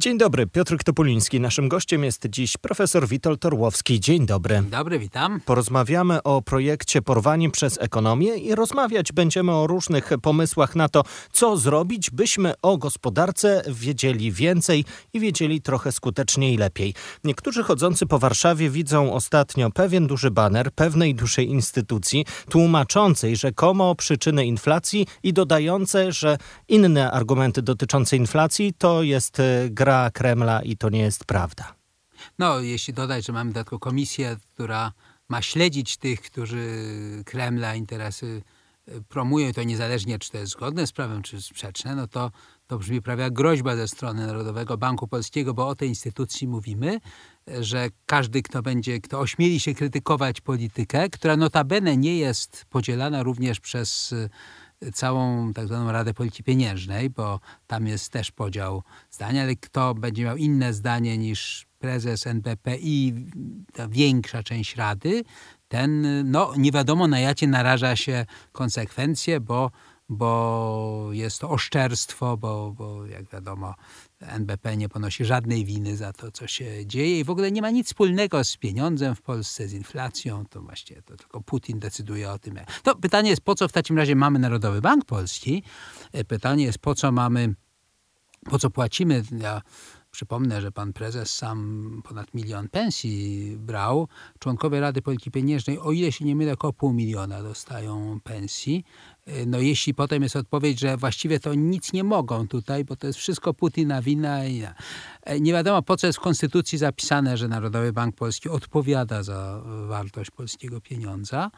Dzień dobry, Piotr Topuliński. Naszym gościem jest dziś profesor Witold Torłowski. Dzień dobry. Dobry, witam. Porozmawiamy o projekcie Porwanie przez ekonomię i rozmawiać będziemy o różnych pomysłach na to, co zrobić, byśmy o gospodarce wiedzieli więcej i wiedzieli trochę skuteczniej i lepiej. Niektórzy chodzący po Warszawie widzą ostatnio pewien duży baner pewnej dużej instytucji tłumaczącej rzekomo przyczyny inflacji i dodające, że inne argumenty dotyczące inflacji to jest e, gra Kremla i to nie jest prawda. No, jeśli dodać, że mamy taką komisję, która ma śledzić tych, którzy Kremla interesy e, promują, to niezależnie czy to jest zgodne z prawem, czy sprzeczne, no to, to brzmi prawie jak groźba ze strony Narodowego Banku Polskiego, bo o tej instytucji mówimy, że każdy, kto będzie, kto ośmieli się krytykować politykę, która notabene nie jest podzielana również przez całą tak zwaną Radę Polityki Pieniężnej, bo tam jest też podział zdań, ale kto będzie miał inne zdanie niż prezes NBP i ta większa część Rady, ten no, nie wiadomo na jakie naraża się konsekwencje, bo bo jest to oszczerstwo, bo, bo jak wiadomo, NBP nie ponosi żadnej winy za to, co się dzieje i w ogóle nie ma nic wspólnego z pieniądzem w Polsce, z inflacją. To właściwie to tylko Putin decyduje o tym. To pytanie jest, po co w takim razie mamy Narodowy Bank Polski? E, pytanie jest, po co mamy, po co płacimy? Ja Przypomnę, że pan prezes sam ponad milion pensji brał. Członkowie Rady Polityki Pieniężnej, o ile się nie mylę, około pół miliona dostają pensji. No jeśli potem jest odpowiedź, że właściwie to nic nie mogą tutaj, bo to jest wszystko Putina wina e, nie wiadomo po co jest w Konstytucji zapisane, że Narodowy Bank Polski odpowiada za wartość polskiego pieniądza,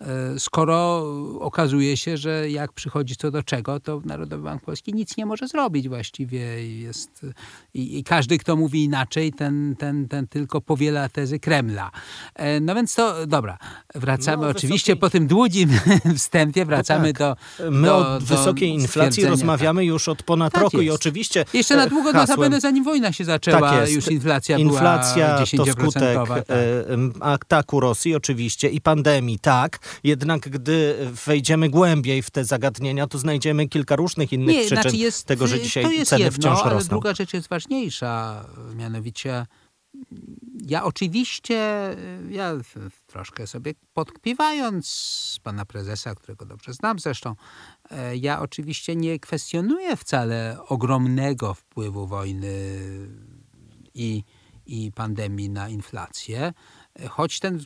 e, skoro okazuje się, że jak przychodzi co do czego, to Narodowy Bank Polski nic nie może zrobić właściwie jest i, i każdy, kto mówi inaczej, ten, ten, ten tylko powiela tezy Kremla. E, no więc to, dobra, wracamy no, oczywiście wysokiej... po tym długim wstępie, wracamy no tak. do My do, o wysokiej inflacji rozmawiamy tak. już od ponad tak roku jest. i oczywiście Jeszcze na długo hasłem, notabene zanim wojna się zaczęła, tak już inflacja, inflacja była to skutek tak. ataku Rosji oczywiście i pandemii, tak. Jednak gdy wejdziemy głębiej w te zagadnienia, to znajdziemy kilka różnych innych Nie, przyczyn znaczy jest, tego, że dzisiaj ceny jedno, wciąż rosną. Ale druga rzecz jest ważniejsza mianowicie ja oczywiście, ja troszkę sobie podkpiwając pana prezesa, którego dobrze znam zresztą, ja oczywiście nie kwestionuję wcale ogromnego wpływu wojny i, i pandemii na inflację choć ten,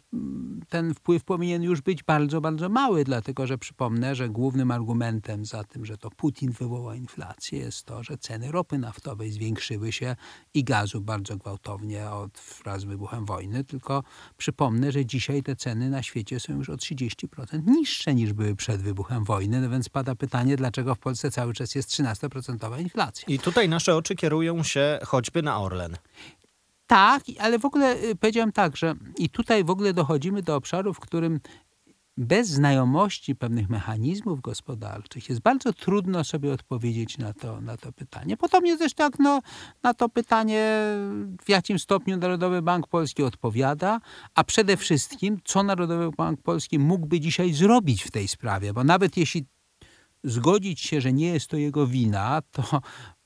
ten wpływ powinien już być bardzo, bardzo mały, dlatego że przypomnę, że głównym argumentem za tym, że to Putin wywoła inflację, jest to, że ceny ropy naftowej zwiększyły się i gazu bardzo gwałtownie od wraz z wybuchem wojny. Tylko przypomnę, że dzisiaj te ceny na świecie są już o 30% niższe niż były przed wybuchem wojny. No więc pada pytanie, dlaczego w Polsce cały czas jest 13% inflacja. I tutaj nasze oczy kierują się choćby na Orlen. Tak, ale w ogóle y, powiedziałem tak, że i tutaj w ogóle dochodzimy do obszaru, w którym bez znajomości pewnych mechanizmów gospodarczych jest bardzo trudno sobie odpowiedzieć na to, na to pytanie. Podobnie też tak no, na to pytanie, w jakim stopniu Narodowy Bank Polski odpowiada, a przede wszystkim, co Narodowy Bank Polski mógłby dzisiaj zrobić w tej sprawie, bo nawet jeśli zgodzić się, że nie jest to jego wina, to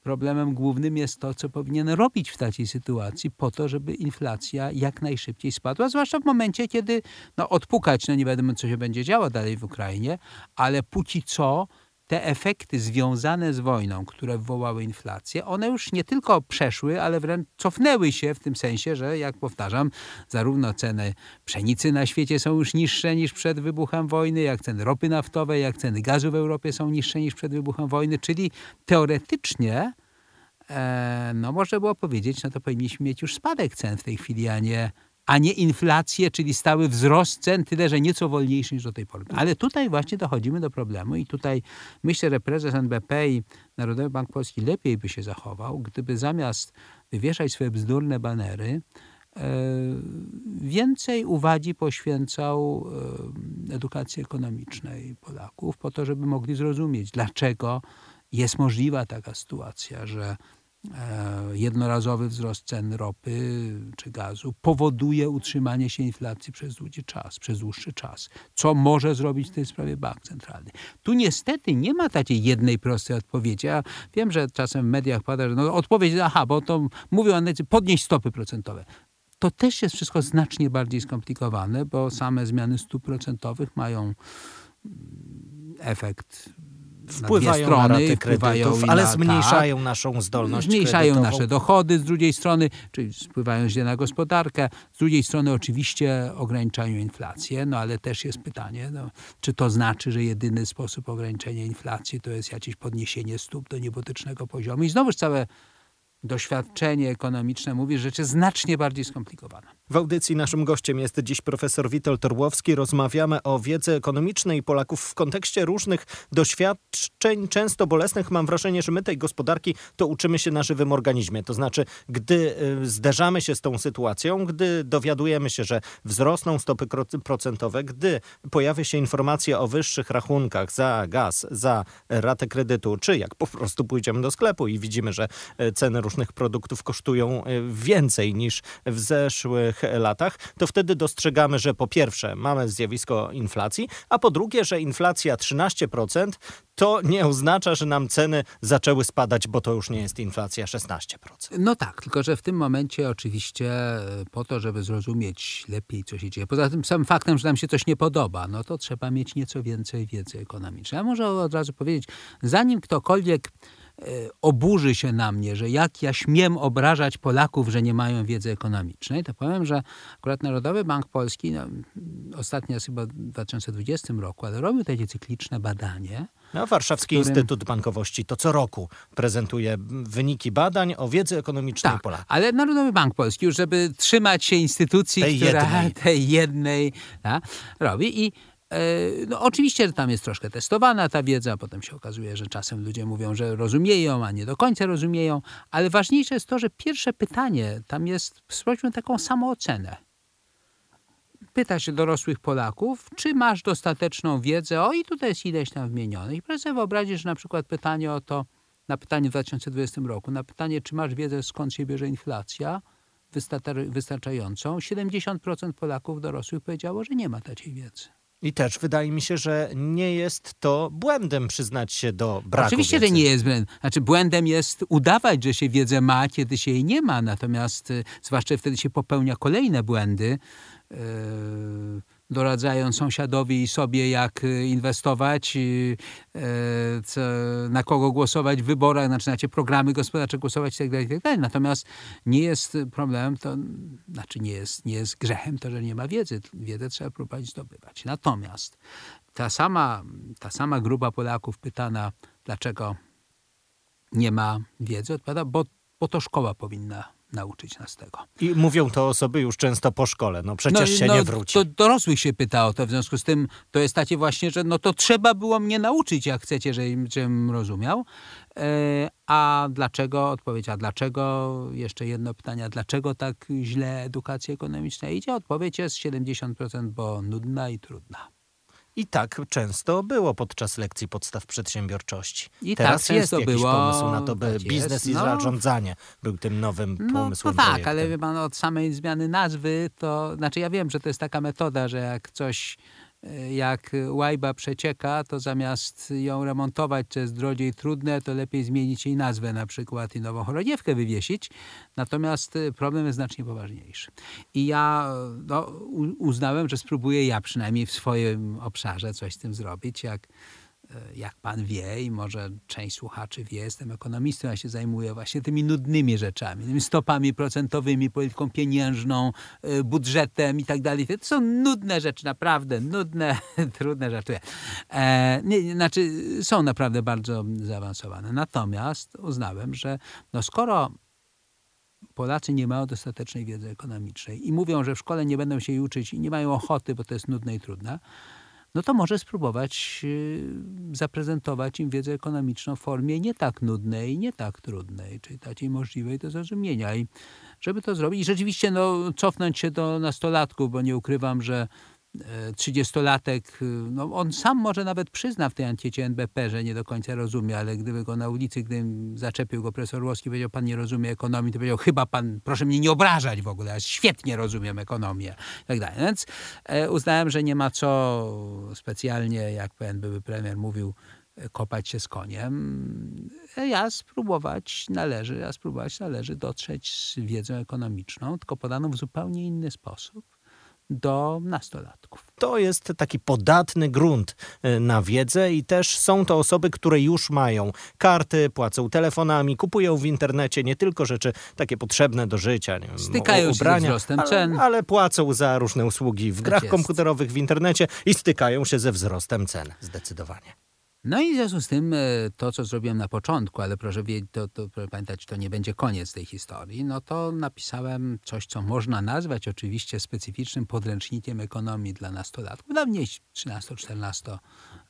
problemem głównym jest to, co powinien robić w takiej sytuacji po to, żeby inflacja jak najszybciej spadła, zwłaszcza w momencie, kiedy no, odpukać, no nie wiadomo, co się będzie działo dalej w Ukrainie, ale póki co te efekty związane z wojną, które wywołały inflację, one już nie tylko przeszły, ale wręcz cofnęły się w tym sensie, że jak powtarzam, zarówno ceny pszenicy na świecie są już niższe niż przed wybuchem wojny, jak ceny ropy naftowej, jak ceny gazu w Europie są niższe niż przed wybuchem wojny, czyli teoretycznie e, no można było powiedzieć, no to powinniśmy mieć już spadek cen w tej chwili, a nie a nie inflację, czyli stały wzrost cen, tyle że nieco wolniejszy niż do tej pory. Ale tutaj właśnie dochodzimy do problemu i tutaj myślę, że prezes NBP i Narodowy Bank Polski lepiej by się zachował, gdyby zamiast wywieszać swoje bzdurne banery, e, więcej uwagi poświęcał e, edukacji ekonomicznej Polaków po to, żeby mogli zrozumieć, dlaczego jest możliwa taka sytuacja, że jednorazowy wzrost cen ropy czy gazu powoduje utrzymanie się inflacji przez długi czas, przez dłuższy czas. Co może zrobić w tej sprawie bank centralny? Tu niestety nie ma takiej jednej prostej odpowiedzi. Ja wiem, że czasem w mediach pada, że no odpowiedź, aha, bo to mówią analitycy, podnieść stopy procentowe. To też jest wszystko znacznie bardziej skomplikowane, bo same zmiany stóp procentowych mają mm, efekt wpływają na, na raty kredytów, ale na, zmniejszają tak, naszą zdolność Zmniejszają kredytową. nasze dochody z drugiej strony, czyli wpływają źle na gospodarkę. Z drugiej strony oczywiście ograniczają inflację, no ale też jest pytanie, no, czy to znaczy, że jedyny sposób ograniczenia inflacji to jest jakieś podniesienie stóp do niebotycznego poziomu. I znowuż całe doświadczenie ekonomiczne mówi, że rzecz jest znacznie bardziej skomplikowana. W audycji naszym gościem jest dziś profesor Witold Torłowski. Rozmawiamy o wiedzy ekonomicznej Polaków w kontekście różnych doświadczeń, często bolesnych. Mam wrażenie, że my tej gospodarki to uczymy się na żywym organizmie. To znaczy, gdy y, zderzamy się z tą sytuacją, gdy dowiadujemy się, że wzrosną stopy procentowe, gdy pojawia się informacja o wyższych rachunkach za gaz, za ratę kredytu, czy jak po prostu pójdziemy do sklepu i widzimy, że y, ceny produktów kosztują y, więcej niż w zeszłych latach, to wtedy dostrzegamy, że po pierwsze mamy zjawisko inflacji, a po drugie, że inflacja 13% to nie oznacza, że nam ceny zaczęły spadać, bo to już nie jest inflacja 16%. No tak, tylko że w tym momencie oczywiście e, po to, żeby zrozumieć lepiej, co się dzieje, poza tym samym faktem, że nam się coś nie podoba, no to trzeba mieć nieco więcej wiedzy ekonomicznej. Ja może od razu powiedzieć, zanim ktokolwiek E, oburzy się na mnie, że jak ja śmiem obrażać Polaków, że nie mają wiedzy ekonomicznej, to powiem, że akurat Narodowy Bank Polski, no, ostatnio jest chyba w 2020 roku, ale robił takie cykliczne badanie. No, Warszawski którym... Instytut Bankowości to co roku prezentuje wyniki badań o wiedzy ekonomicznej tak, Polaków. Ale Narodowy Bank Polski już, żeby trzymać się instytucji, tej która jednej, tej jednej ta, robi i E, no, oczywiście tam jest troszkę testowana ta wiedza, potem się okazuje, że czasem ludzie mówią, że rozumieją, a nie do końca rozumieją, ale ważniejsze jest to, że pierwsze pytanie tam jest, sprawdźmy taką samoocenę. Pyta się dorosłych Polaków, czy masz dostateczną wiedzę, o i tutaj jest ileś tam wymienionych. Proszę sobie wyobrazić, że na przykład pytanie o to, na pytanie w 2020 roku, na pytanie, czy masz wiedzę, skąd się bierze inflacja, wystarczającą, 70% Polaków dorosłych powiedziało, że nie ma takiej wiedzy. I też wydaje mi się, że nie jest to błędem przyznać się do braku Oczywiście, wiedzy. że nie jest błędem. Znaczy błędem jest udawać, że się wiedzę ma, kiedy się jej nie ma. Natomiast y, zwłaszcza wtedy się popełnia kolejne błędy. Yy doradzając sąsiadowi i sobie, jak y, inwestować, y, co, na kogo głosować w wyborach, znaczy programy gospodarcze głosować itd., tak itd. Tak Natomiast nie jest problemem, to znaczy nie jest, nie jest grzechem to, że nie ma wiedzy. Wiedzę trzeba próbować zdobywać. Natomiast ta sama, ta sama grupa Polaków pytana, dlaczego nie ma wiedzy, odpowiada, bo, bo to szkoła powinna nauczyć nas tego. I mówią to osoby już często po szkole. No przecież no, się no, nie wróci. To dorosłych się pyta o to, w związku z tym to jest takie właśnie, że no to trzeba było mnie nauczyć, jak chcecie, żebym rozumiał. E, a dlaczego, odpowiedź, a dlaczego, jeszcze jedno pytanie, dlaczego tak źle edukacja ekonomiczna idzie? Odpowiedź jest 70%, bo nudna i trudna. I tak często było podczas lekcji podstaw przedsiębiorczości. I Teraz tak jest jakiś było, pomysł na to, by tak biznes jest, i no. zarządzanie był tym nowym no, pomysłem. No tak, projektem. ale wie pan, od samej zmiany nazwy to, znaczy ja wiem, że to jest taka metoda, że jak coś jak łajba przecieka, to zamiast ją remontować, co jest drogie i trudne, to lepiej zmienić jej nazwę na przykład i nową chorągiewkę wywiesić. Natomiast y, problem jest znacznie poważniejszy. I ja no, uznałem, że spróbuję ja przynajmniej w swoim obszarze coś z tym zrobić. Jak jak pan wie i może część słuchaczy wie, jestem ekonomistą, ja się zajmuję właśnie tymi nudnymi rzeczami, stopami procentowymi, polityką pieniężną, e, budżetem i tak dalej. To są nudne rzeczy, naprawdę nudne, trudne rzeczy. E, nie, znaczy są naprawdę bardzo zaawansowane. Natomiast uznałem, że no skoro Polacy nie mają dostatecznej wiedzy ekonomicznej i mówią, że w szkole nie będą się uczyć i nie mają ochoty, bo to jest nudne i trudne, no to może spróbować y, zaprezentować im wiedzę ekonomiczną w formie nie tak nudnej, i nie tak trudnej, czyli takiej możliwej do zrozumienia. I żeby to zrobić, rzeczywiście no, cofnąć się do nastolatków, bo nie ukrywam, że trzydziestolatek, no on sam może nawet przyzna w tej ankiecie NBP, że nie do końca rozumie, ale gdyby go na ulicy, gdybym zaczepił go profesor Łoski, powiedział, pan nie rozumie ekonomii, to powiedział, chyba pan, proszę mnie nie obrażać w ogóle, ja świetnie rozumiem ekonomię tak dalej. Więc e, uznałem, że nie ma co specjalnie, jak pewien były premier mówił, kopać się z koniem. Ja spróbować należy, a spróbować należy dotrzeć z wiedzą ekonomiczną, tylko podaną w zupełnie inny sposób do nastolatków. To jest taki podatny grunt e, na wiedzę i też są to osoby, które już mają karty, płacą telefonami, kupują w internecie nie tylko rzeczy takie potrzebne do życia, nie wiem, stykają ubrania, się ze wzrostem cen. Ale, ale, płacą za różne usługi w tak grach komputerowych, w internecie i stykają się ze wzrostem cen zdecydowanie. No i w związku z tym e, to, co zrobiłem na początku, ale proszę, to, to, proszę pamiętać, to nie będzie koniec tej historii, no to napisałem coś, co można nazwać oczywiście specyficznym podręcznikiem ekonomii dla nastolatków, dla mniej 13-14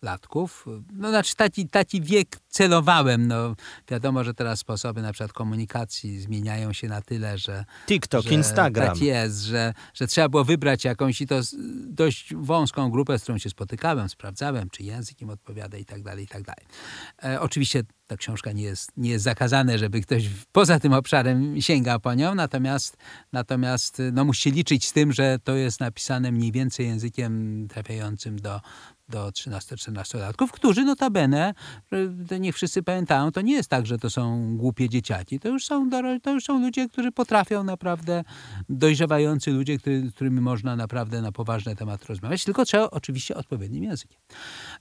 latków. No znaczy taki, taki wiek celowałem. No, wiadomo, że teraz sposoby na przykład komunikacji zmieniają się na tyle, że... TikTok, że Instagram. Tak jest, że, że trzeba było wybrać jakąś i to dość wąską grupę, z którą się spotykałem, sprawdzałem, czy język im odpowiada i tak dalej, i tak dalej. E, oczywiście ta książka nie jest, nie jest zakazane, żeby ktoś poza tym obszarem sięgał po nią, natomiast, natomiast no, musi liczyć z tym, że to jest napisane mniej więcej językiem trafiającym do do 13-14-latków, którzy notabene, niech wszyscy pamiętają, to nie jest tak, że to są głupie dzieciaki. To już są, to już są ludzie, którzy potrafią naprawdę, dojrzewający ludzie, który, z którymi można naprawdę na poważny temat rozmawiać, tylko trzeba oczywiście odpowiednim językiem.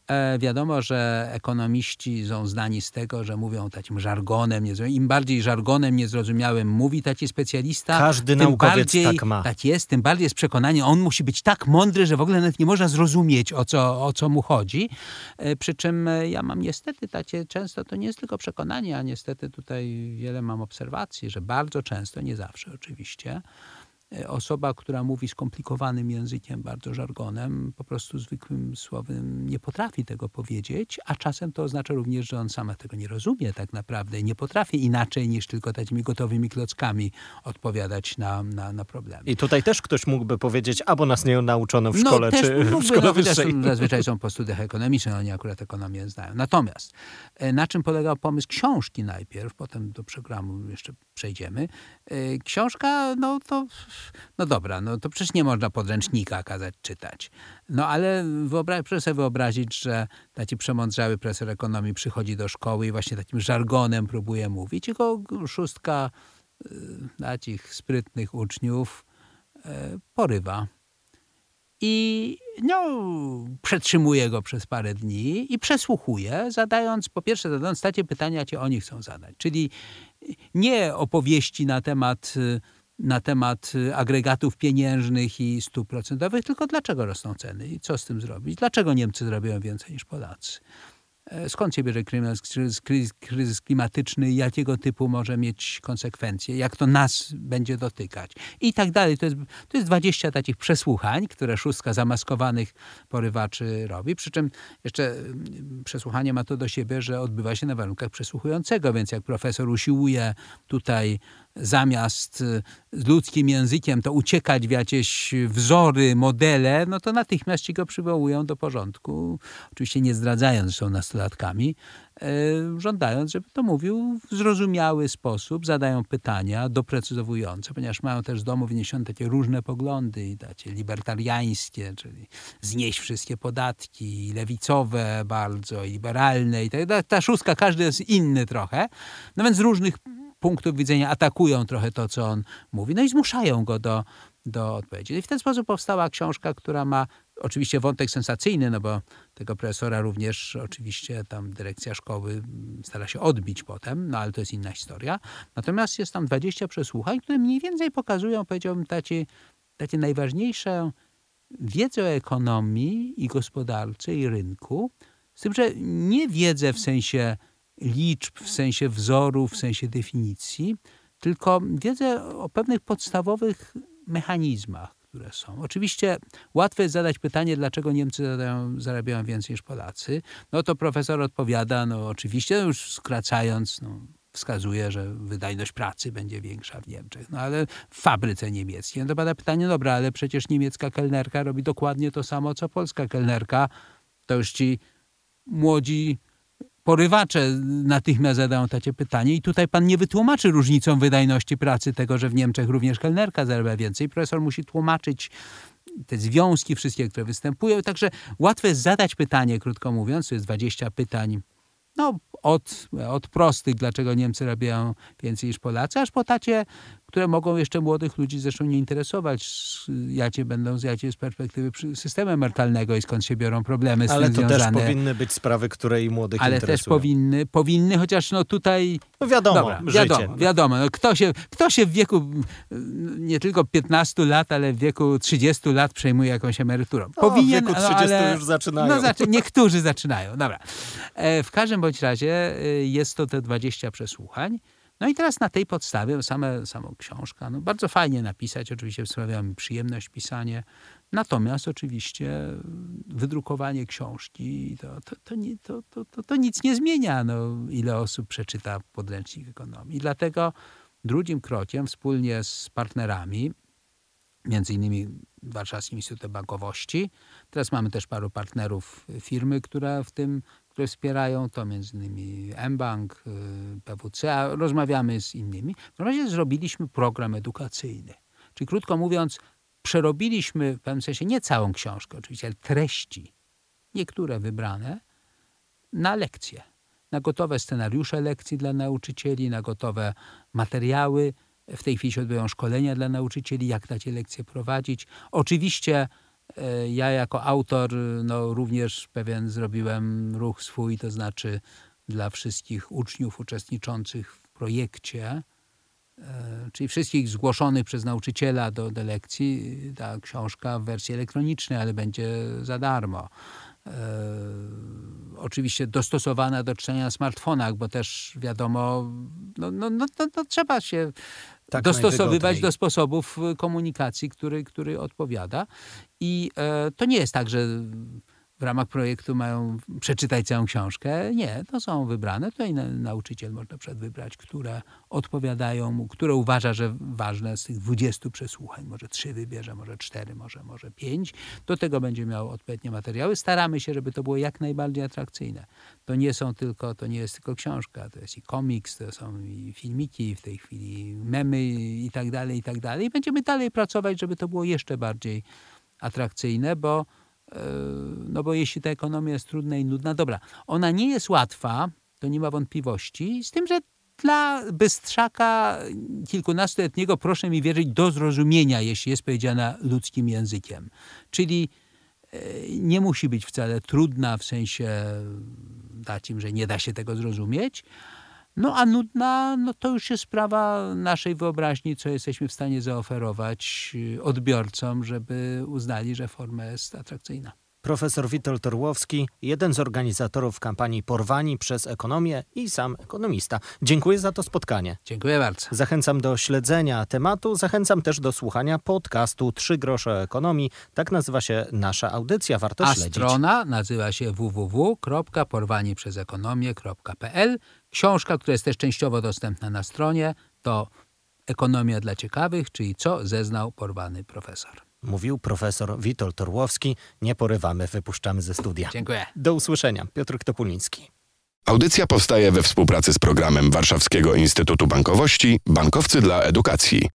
E, wiadomo, że ekonomiści są znani z tego, że mówią takim żargonem, im bardziej żargonem niezrozumiałym mówi taki specjalista, Każdy tym naukowiec bardziej, tak ma. Tak jest, tym bardziej jest przekonanie, on musi być tak mądry, że w ogóle nawet nie można zrozumieć, o co, o co mu chodzi. E, przy czym e, ja mam niestety takie, często to nie jest tylko przekonanie, a niestety tutaj wiele mam obserwacji, że bardzo często, nie zawsze oczywiście, osoba, która mówi skomplikowanym językiem, bardzo żargonem, po prostu zwykłym słowem nie potrafi tego powiedzieć, a czasem to oznacza również, że on sama tego nie rozumie tak naprawdę, nie potrafi inaczej niż tylko takimi gotowymi klockami odpowiadać na, na, na problemy. I tutaj też ktoś mógłby powiedzieć, albo nas nie nauczono w no, szkole, no, czy w szkole no, wyższej. Zazwyczaj są po studiach ekonomicznych, oni akurat ekonomię znają. Natomiast e, na czym polegał pomysł książki najpierw, potem do programu jeszcze przejdziemy. E, książka, no to no dobra, no to przecież nie można podręcznika kazać czytać. No ale wyobra- proszę sobie wyobrazić, że taki przemądrzały profesor ekonomii przychodzi do szkoły i właśnie takim żargonem próbuje mówić. Tylko szóstka y, takich sprytnych uczniów y, porywa. I no, przetrzymuje go przez parę dni i przesłuchuje, zadając, po pierwsze zadając takie pytania, jakie oni chcą zadać. Czyli nie opowieści na temat y, na temat y, agregatów pieniężnych i stóp procentowych, tylko dlaczego rosną ceny i co z tym zrobić? Dlaczego Niemcy zarabiają więcej niż Polacy? E, skąd się bierze kryzys klimatyczny, jakiego typu może mieć konsekwencje, jak to nas będzie dotykać i tak dalej. To jest, to jest 20 takich przesłuchań, które szóstka zamaskowanych porywaczy robi, przy czym jeszcze mm, przesłuchanie ma to do siebie, że odbywa się na warunkach przesłuchującego, więc jak profesor usiłuje tutaj zamiast y, ludzkim językiem to uciekać w jakieś wzory, modele, no to natychmiast ci go przywołują do porządku. Oczywiście nie zdradzając, są nastolatkami, e, żądając, żeby to mówił w zrozumiały sposób, zadają pytania doprecyzowujące, ponieważ mają też z domu wyniesione takie różne poglądy, takie libertariańskie, czyli znieść wszystkie podatki, lewicowe bardzo, liberalne i tak Ta szóstka, każdy jest inny trochę. No więc z różnych punktów widzenia atakują trochę to, co on mówi, no i zmuszają go do, do odpowiedzi. I w ten sposób powstała książka, która ma oczywiście wątek sensacyjny, no bo tego profesora również oczywiście tam dyrekcja szkoły stara się odbić potem, no ale to jest inna historia. Natomiast jest tam 20 przesłuchań, które mniej więcej pokazują, powiedziałbym, takie, takie najważniejsze wiedzę o ekonomii i gospodarce i rynku, z tym, że nie wiedzę w sensie liczb, w sensie wzorów, w sensie definicji, tylko wiedzę o pewnych podstawowych mechanizmach, które są. Oczywiście łatwo jest zadać pytanie, dlaczego Niemcy zadają, zarabiają więcej niż Polacy. No to profesor odpowiada, no oczywiście, no już skracając, no, wskazuje, że wydajność pracy będzie większa w Niemczech. No ale w fabryce niemieckiej. No to pada pytanie, dobra, ale przecież niemiecka kelnerka robi dokładnie to samo, co polska kelnerka. To już ci młodzi porywacze natychmiast zadają takie pytanie i tutaj pan nie wytłumaczy różnicą wydajności pracy tego, że w Niemczech również kelnerka zarabia więcej. Profesor musi tłumaczyć te związki wszystkie, które występują. Także łatwo jest zadać pytanie, krótko mówiąc, to jest 20 pytań no, od, od prostych, dlaczego Niemcy robią więcej niż Polacy, aż po tacie które mogą jeszcze młodych ludzi zresztą nie interesować, jakie będą, jakie z perspektywy systemu emerytalnego i skąd się biorą problemy z Ale tym to związane. też powinny być sprawy, które i młodych Ale interesują. też powinny, powinny, chociaż no tutaj... No wiadomo, Dobra, życie. wiadomo, wiadomo. No kto, się, kto się w wieku mm, nie tylko 15 lat, ale w wieku 30 lat przejmuje jakąś emeryturą? No, w wieku 30 ale, już zaczynają. No, zaczy, niektórzy zaczynają, dobra. E, w każdym bądź razie e, jest to te 20 przesłuchań. No i teraz na tej podstawie same, samą książka, no bardzo fajnie napisać, oczywiście sprawia mi przyjemność pisanie, natomiast oczywiście wydrukowanie książki to, to, to, nie, to, to, to, to nic nie zmienia, no, ile osób przeczyta podręcznik ekonomii. Dlatego drugim krokiem wspólnie z partnerami, między innymi Warszawskim Instytutem Bankowości. Teraz mamy też paru partnerów firmy, które w tym które wspierają to, między innymi mBank, y, PWC, a rozmawiamy z innymi. W razie zrobiliśmy program edukacyjny. Czyli krótko mówiąc, przerobiliśmy w pewnym sensie nie całą książkę, oczywiście, ale treści, niektóre wybrane, na lekcje. Na gotowe scenariusze lekcji dla nauczycieli, na gotowe materiały. W tej chwili się odbywają szkolenia dla nauczycieli, jak takie lekcje prowadzić. Oczywiście ja jako autor no, również pewien zrobiłem ruch swój, to znaczy dla wszystkich uczniów uczestniczących w projekcie, e, czyli wszystkich zgłoszonych przez nauczyciela do, do lekcji, ta książka w wersji elektronicznej, ale będzie za darmo. E, oczywiście dostosowana do czytania na smartfonach, bo też wiadomo, no, no, no, no, no trzeba się tak dostosowywać do sposobów y, komunikacji, który, który odpowiada. I e, to nie jest tak, że w ramach projektu mają przeczytać całą książkę. Nie, to są wybrane. Tutaj nauczyciel może przed wybrać, które odpowiadają mu, które uważa, że ważne z tych 20 przesłuchań. Może trzy wybierze, może cztery, może, może pięć. Do tego będzie miał odpowiednie materiały. Staramy się, żeby to było jak najbardziej atrakcyjne. To nie są tylko, to nie jest tylko książka, to jest i komiks, to są i filmiki, w tej chwili memy i tak dalej, i tak dalej. I będziemy dalej pracować, żeby to było jeszcze bardziej atrakcyjne, bo no bo jeśli ta ekonomia jest trudna i nudna, dobra, ona nie jest łatwa, to nie ma wątpliwości, z tym, że dla bystrzaka kilkunastoletniego, proszę mi wierzyć, do zrozumienia, jeśli jest powiedziana ludzkim językiem. Czyli e, nie musi być wcale trudna w sensie takim, że nie da się tego zrozumieć, no a nudna, no to już jest sprawa naszej wyobraźni, co jesteśmy w stanie zaoferować y, odbiorcom, żeby uznali, że forma jest atrakcyjna. Profesor Witold Torłowski, jeden z organizatorów kampanii Porwani przez ekonomię i sam ekonomista. Dziękuję za to spotkanie. Dziękuję bardzo. Zachęcam do śledzenia tematu, zachęcam też do słuchania podcastu Trzy grosze o ekonomii. Tak nazywa się nasza audycja, warto A śledzić. strona nazywa się www.porwaniprzesekonomię.pl. Książka, która jest też częściowo dostępna na stronie, to Ekonomia dla ciekawych, czyli co zeznał porwany profesor. Mówił profesor Witold Torłowski. Nie porywamy, wypuszczamy ze studia. Dziękuję. Do usłyszenia. Piotr Topuliński. Audycja powstaje we współpracy z programem Warszawskiego Instytutu Bankowości Bankowcy dla Edukacji.